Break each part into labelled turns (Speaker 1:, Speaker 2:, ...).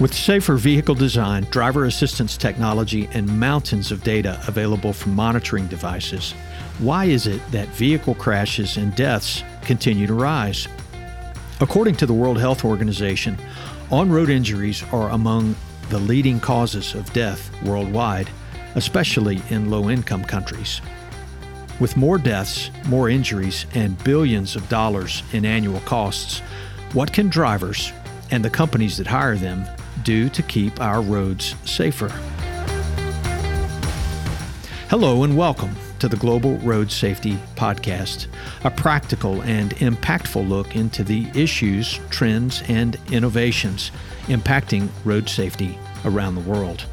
Speaker 1: With safer vehicle design, driver assistance technology, and mountains of data available from monitoring devices, why is it that vehicle crashes and deaths continue to rise? According to the World Health Organization, on road injuries are among the leading causes of death worldwide, especially in low income countries. With more deaths, more injuries, and billions of dollars in annual costs, what can drivers and the companies that hire them do to keep our roads safer. Hello and welcome to the Global Road Safety Podcast, a practical and impactful look into the issues, trends, and innovations impacting road safety around the world.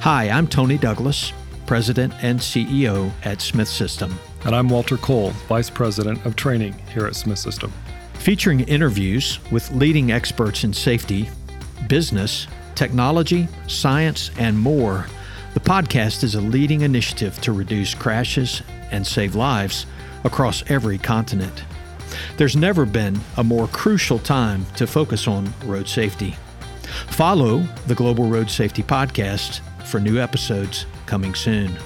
Speaker 1: Hi, I'm Tony Douglas, President and CEO at Smith System.
Speaker 2: And I'm Walter Cole, Vice President of Training here at Smith System.
Speaker 1: Featuring interviews with leading experts in safety business, technology, science, and more, the podcast is a leading initiative to reduce crashes and save lives across every continent. There's never been a more crucial time to focus on road safety. Follow the Global Road Safety Podcast for new episodes coming soon.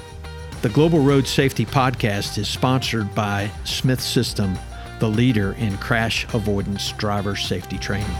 Speaker 1: The Global Road Safety Podcast is sponsored by Smith System, the leader in crash avoidance driver safety training.